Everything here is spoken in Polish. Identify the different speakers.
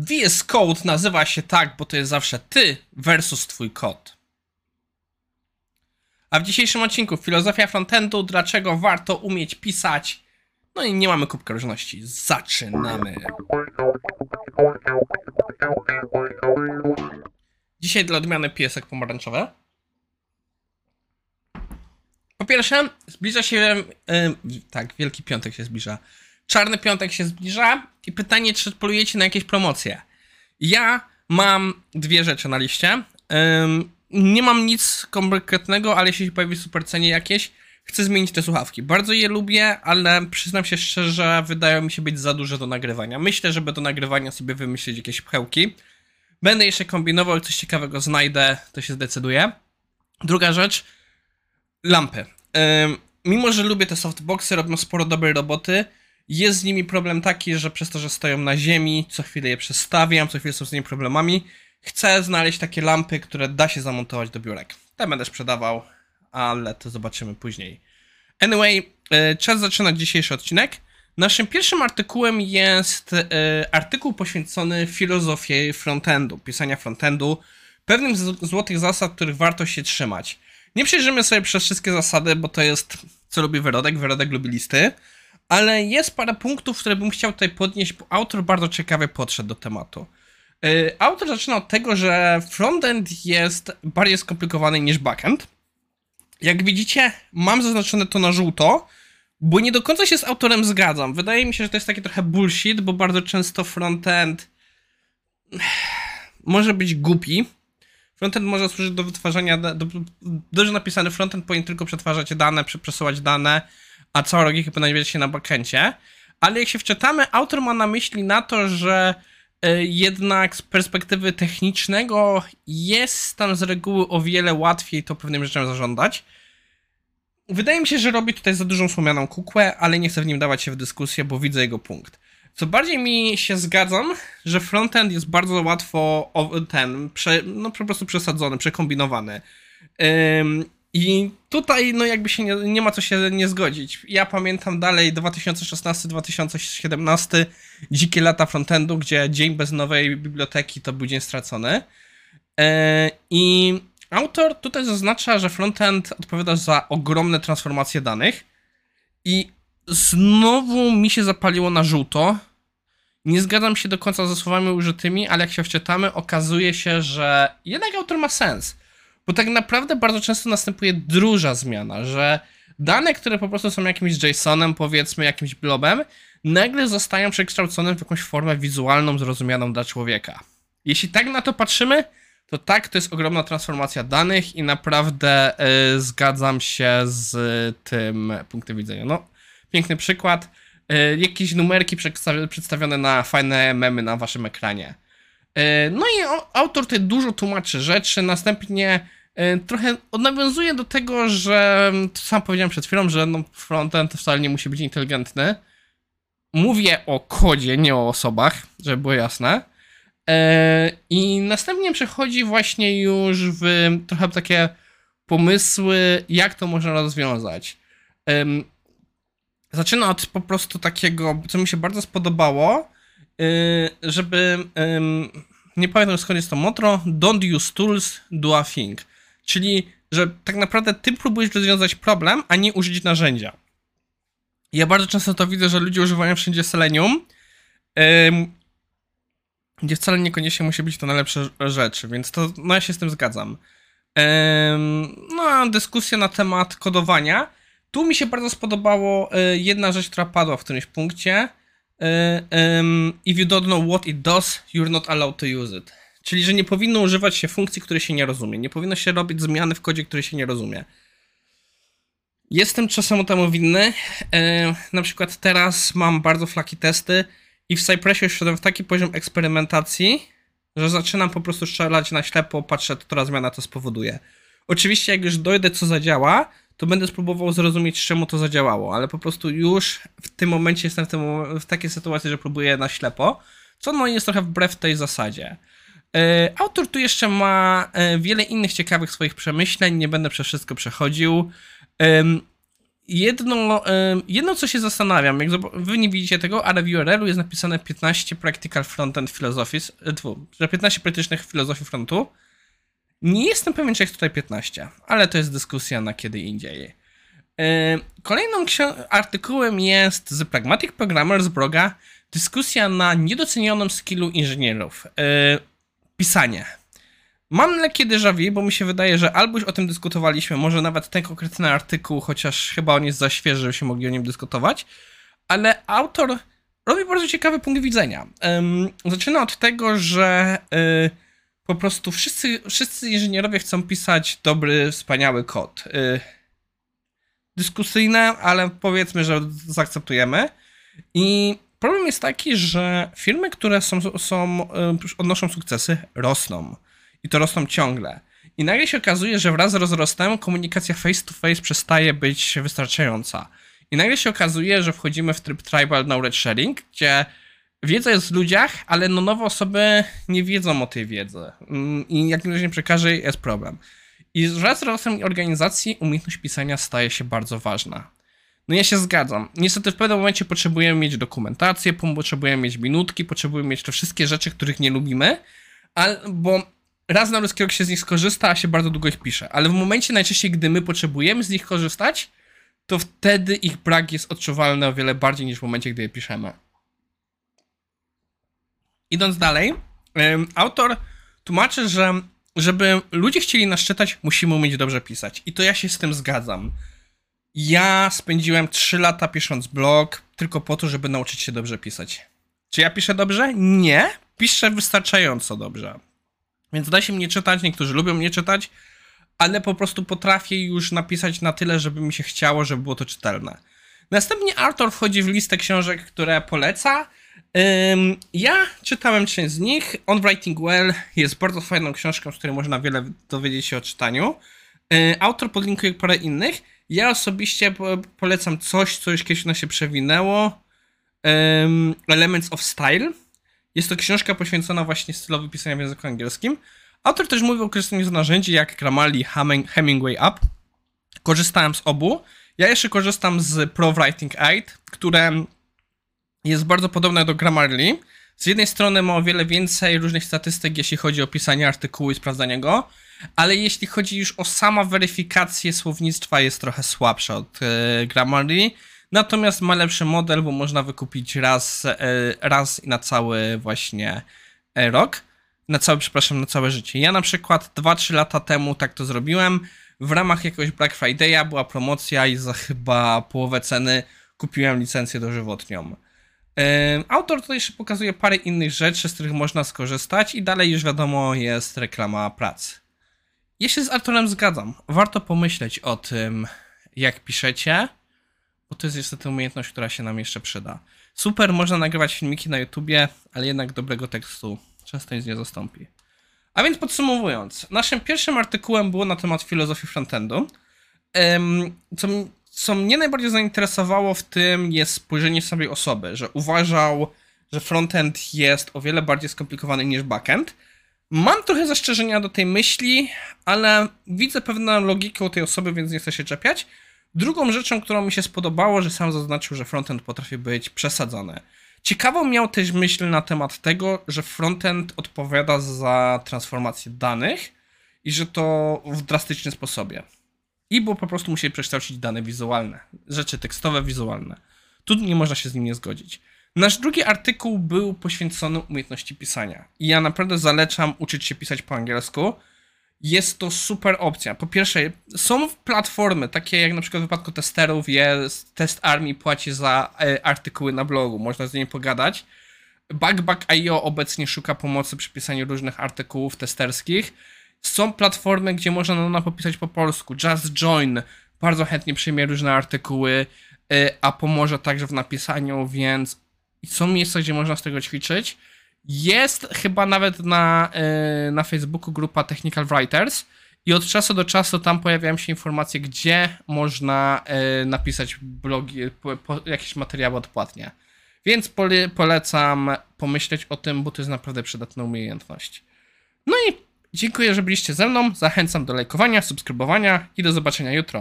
Speaker 1: VS Code nazywa się tak, bo to jest zawsze ty versus twój kod. A w dzisiejszym odcinku filozofia frontendu, dlaczego warto umieć pisać. No i nie mamy kubka różności. Zaczynamy. Dzisiaj dla odmiany piesek pomarańczowy. Po pierwsze, zbliża się. Yy, tak, Wielki Piątek się zbliża. Czarny Piątek się zbliża i pytanie, czy polujecie na jakieś promocje. Ja mam dwie rzeczy na liście. Ym, nie mam nic konkretnego, ale jeśli się pojawi super cenie jakieś, chcę zmienić te słuchawki. Bardzo je lubię, ale przyznam się szczerze, wydają mi się być za duże do nagrywania. Myślę, żeby do nagrywania sobie wymyślić jakieś pchełki. Będę jeszcze kombinował, coś ciekawego znajdę, to się zdecyduję. Druga rzecz, lampy. Ym, mimo, że lubię te softboxy, robią sporo dobrej roboty, jest z nimi problem taki, że przez to, że stoją na ziemi, co chwilę je przestawiam, co chwilę są z nimi problemami. Chcę znaleźć takie lampy, które da się zamontować do biurek. Te będę sprzedawał, ale to zobaczymy później. Anyway, e, czas zaczynać dzisiejszy odcinek. Naszym pierwszym artykułem jest e, artykuł poświęcony filozofii frontendu, pisania frontendu, pewnym z złotych zasad, których warto się trzymać. Nie przejrzymy sobie przez wszystkie zasady, bo to jest co lubi wyrodek, wyrodek lubi listy ale jest parę punktów, które bym chciał tutaj podnieść, bo autor bardzo ciekawie podszedł do tematu. Yy, autor zaczyna od tego, że frontend jest bardziej skomplikowany niż backend. Jak widzicie, mam zaznaczone to na żółto, bo nie do końca się z autorem zgadzam. Wydaje mi się, że to jest taki trochę bullshit, bo bardzo często frontend może być głupi. Frontend może służyć do wytwarzania, do, dobrze napisany frontend powinien tylko przetwarzać dane, przesuwać dane, a cała logika powinna się na backendzie. Ale jak się wczytamy, autor ma na myśli na to, że e, jednak z perspektywy technicznego jest tam z reguły o wiele łatwiej to pewnym rzeczom zażądać. Wydaje mi się, że robi tutaj za dużą słomianą kukłę, ale nie chcę w nim dawać się w dyskusję, bo widzę jego punkt. Co bardziej mi się zgadzam, że frontend jest bardzo łatwo ten, prze, no po prostu przesadzony, przekombinowany. I tutaj, no jakby się nie, nie ma co się nie zgodzić. Ja pamiętam dalej 2016-2017, dzikie lata frontendu, gdzie dzień bez nowej biblioteki to był dzień stracony. E, I autor tutaj zaznacza, że frontend odpowiada za ogromne transformacje danych. I znowu mi się zapaliło na żółto. Nie zgadzam się do końca ze słowami użytymi, ale jak się wczytamy, okazuje się, że jednak autor ma sens. Bo tak naprawdę bardzo często następuje druga zmiana, że dane, które po prostu są jakimś JSONem, powiedzmy jakimś blobem, nagle zostają przekształcone w jakąś formę wizualną, zrozumianą dla człowieka. Jeśli tak na to patrzymy, to tak, to jest ogromna transformacja danych i naprawdę yy, zgadzam się z tym punktem widzenia. No, piękny przykład. Yy, jakieś numerki przedstawione na fajne memy na waszym ekranie. Yy, no i autor tutaj dużo tłumaczy rzeczy, następnie E, trochę nawiązuje do tego, że sam powiedziałem przed chwilą, że no frontend wcale nie musi być inteligentny. Mówię o kodzie, nie o osobach, żeby było jasne. E, I następnie przechodzi właśnie już w trochę takie pomysły, jak to można rozwiązać. Zaczyna od po prostu takiego, co mi się bardzo spodobało, e, żeby nie pamiętam skąd jest to motto, don't use tools, do a thing. Czyli, że tak naprawdę ty próbujesz rozwiązać problem, a nie użyć narzędzia. Ja bardzo często to widzę, że ludzie używają wszędzie selenium, gdzie wcale niekoniecznie musi być to najlepsza rzecz, więc to, no ja się z tym zgadzam. No, dyskusja na temat kodowania. Tu mi się bardzo spodobało y, jedna rzecz, która padła w którymś punkcie. Y, if you don't know what it does, you're not allowed to use it. Czyli, że nie powinno używać się funkcji, które się nie rozumie. Nie powinno się robić zmiany w kodzie, który się nie rozumie. Jestem czasem temu winny. E, na przykład teraz mam bardzo flaki testy i w Cypressie już w taki poziom eksperymentacji, że zaczynam po prostu strzelać na ślepo, patrzę, która zmiana to spowoduje. Oczywiście, jak już dojdę, co zadziała, to będę spróbował zrozumieć, czemu to zadziałało, ale po prostu już w tym momencie jestem w, tym, w takiej sytuacji, że próbuję na ślepo, co no jest trochę wbrew tej zasadzie. E, autor tu jeszcze ma e, wiele innych ciekawych swoich przemyśleń, nie będę przez wszystko przechodził. jedno, jedno, co się zastanawiam, jak wy nie widzicie tego, ale w URL-u jest napisane 15 Practical Frontend Philosophies, tfu, że 15 praktycznych filozofii frontu. Nie jestem pewien, czy jest tutaj 15, ale to jest dyskusja na kiedy indziej. Yy, Kolejnym artykułem jest The Pragmatic Programmer z bloga dyskusja na niedocenionym skillu inżynierów. Yy, pisanie. Mam lekkie déjà vu, bo mi się wydaje, że albo już o tym dyskutowaliśmy, może nawet ten konkretny artykuł, chociaż chyba on jest za świeży, żebyśmy mogli o nim dyskutować, ale autor robi bardzo ciekawy punkt widzenia. Zaczyna od tego, że y, po prostu wszyscy, wszyscy inżynierowie chcą pisać dobry, wspaniały kod. Y, dyskusyjne, ale powiedzmy, że zaakceptujemy. I problem jest taki, że firmy, które są, są, y, odnoszą sukcesy, rosną. I to rosną ciągle. I nagle się okazuje, że wraz z rozrostem komunikacja face to face przestaje być wystarczająca. I nagle się okazuje, że wchodzimy w tryb tribal knowledge sharing, gdzie wiedza jest w ludziach, ale no nowe osoby nie wiedzą o tej wiedzy. Mm, I jak ktoś nie przekaże, jest problem. I wraz z rozrostem organizacji umiejętność pisania staje się bardzo ważna. No ja się zgadzam. Niestety w pewnym momencie potrzebujemy mieć dokumentację, potrzebujemy mieć minutki, potrzebujemy mieć te wszystkie rzeczy, których nie lubimy, bo raz na ludzki rok się z nich skorzysta, a się bardzo długo ich pisze. Ale w momencie najczęściej, gdy my potrzebujemy z nich korzystać, to wtedy ich brak jest odczuwalny o wiele bardziej niż w momencie, gdy je piszemy. Idąc dalej, autor tłumaczy, że żeby ludzie chcieli nas czytać, musimy umieć dobrze pisać. I to ja się z tym zgadzam. Ja spędziłem 3 lata pisząc blog tylko po to, żeby nauczyć się dobrze pisać. Czy ja piszę dobrze? Nie. Piszę wystarczająco dobrze. Więc da się mnie czytać, niektórzy lubią mnie czytać, ale po prostu potrafię już napisać na tyle, żeby mi się chciało, żeby było to czytelne. Następnie autor wchodzi w listę książek, które poleca. Ja czytałem część z nich. On Writing Well jest bardzo fajną książką, z której można wiele dowiedzieć się o czytaniu. Autor podlinkuje parę innych. Ja osobiście po, polecam coś, co już kiedyś na się przewinęło. Elements of Style. Jest to książka poświęcona właśnie stylowi pisania w języku angielskim. Autor też mówi o korzystaniu z narzędzi jak Grammarly, Hemingway App. Korzystałem z obu. Ja jeszcze korzystam z Pro Writing Aid, które jest bardzo podobne do Grammarly. Z jednej strony ma o wiele więcej różnych statystyk, jeśli chodzi o pisanie artykułu i sprawdzanie go, ale jeśli chodzi już o samą weryfikację słownictwa, jest trochę słabsza od e, Grammarly. Natomiast ma lepszy model, bo można wykupić raz, e, raz na cały właśnie e, rok. Na całe, przepraszam, na całe życie. Ja na przykład 2-3 lata temu tak to zrobiłem. W ramach jakiegoś Black Friday'a była promocja i za chyba połowę ceny kupiłem licencję dożywotnią. Autor tutaj jeszcze pokazuje parę innych rzeczy, z których można skorzystać i dalej już wiadomo jest reklama prac. Ja się z Arturem zgadzam. Warto pomyśleć o tym, jak piszecie, bo to jest niestety umiejętność, która się nam jeszcze przyda. Super, można nagrywać filmiki na YouTubie, ale jednak dobrego tekstu często nic nie zastąpi. A więc podsumowując, naszym pierwszym artykułem było na temat filozofii frontendu. Co, co mnie najbardziej zainteresowało w tym jest spojrzenie samej osoby, że uważał, że frontend jest o wiele bardziej skomplikowany niż backend. Mam trochę zastrzeżenia do tej myśli, ale widzę pewną logikę u tej osoby, więc nie chcę się czepiać. Drugą rzeczą, którą mi się spodobało, że sam zaznaczył, że frontend potrafi być przesadzony. Ciekawą miał też myśl na temat tego, że frontend odpowiada za transformację danych i że to w drastycznym sposobie. I bo po prostu musieli przekształcić dane wizualne, rzeczy tekstowe, wizualne. Tu nie można się z nim nie zgodzić. Nasz drugi artykuł był poświęcony umiejętności pisania. I ja naprawdę zalecam uczyć się pisać po angielsku. Jest to super opcja. Po pierwsze, są platformy, takie jak na przykład w wypadku testerów jest Test Army płaci za e, artykuły na blogu, można z nimi pogadać. Backback.io obecnie szuka pomocy przy pisaniu różnych artykułów testerskich. Są platformy, gdzie można na no, popisać po polsku. Just Join bardzo chętnie przyjmie różne artykuły, y, a pomoże także w napisaniu, więc są miejsca, gdzie można z tego ćwiczyć. Jest chyba nawet na, y, na Facebooku grupa Technical Writers i od czasu do czasu tam pojawiają się informacje, gdzie można y, napisać blogi, jakieś materiały odpłatnie. Więc pole, polecam pomyśleć o tym, bo to jest naprawdę przydatna umiejętność. No i Dziękuję, że byliście ze mną. Zachęcam do lajkowania, subskrybowania i do zobaczenia jutro.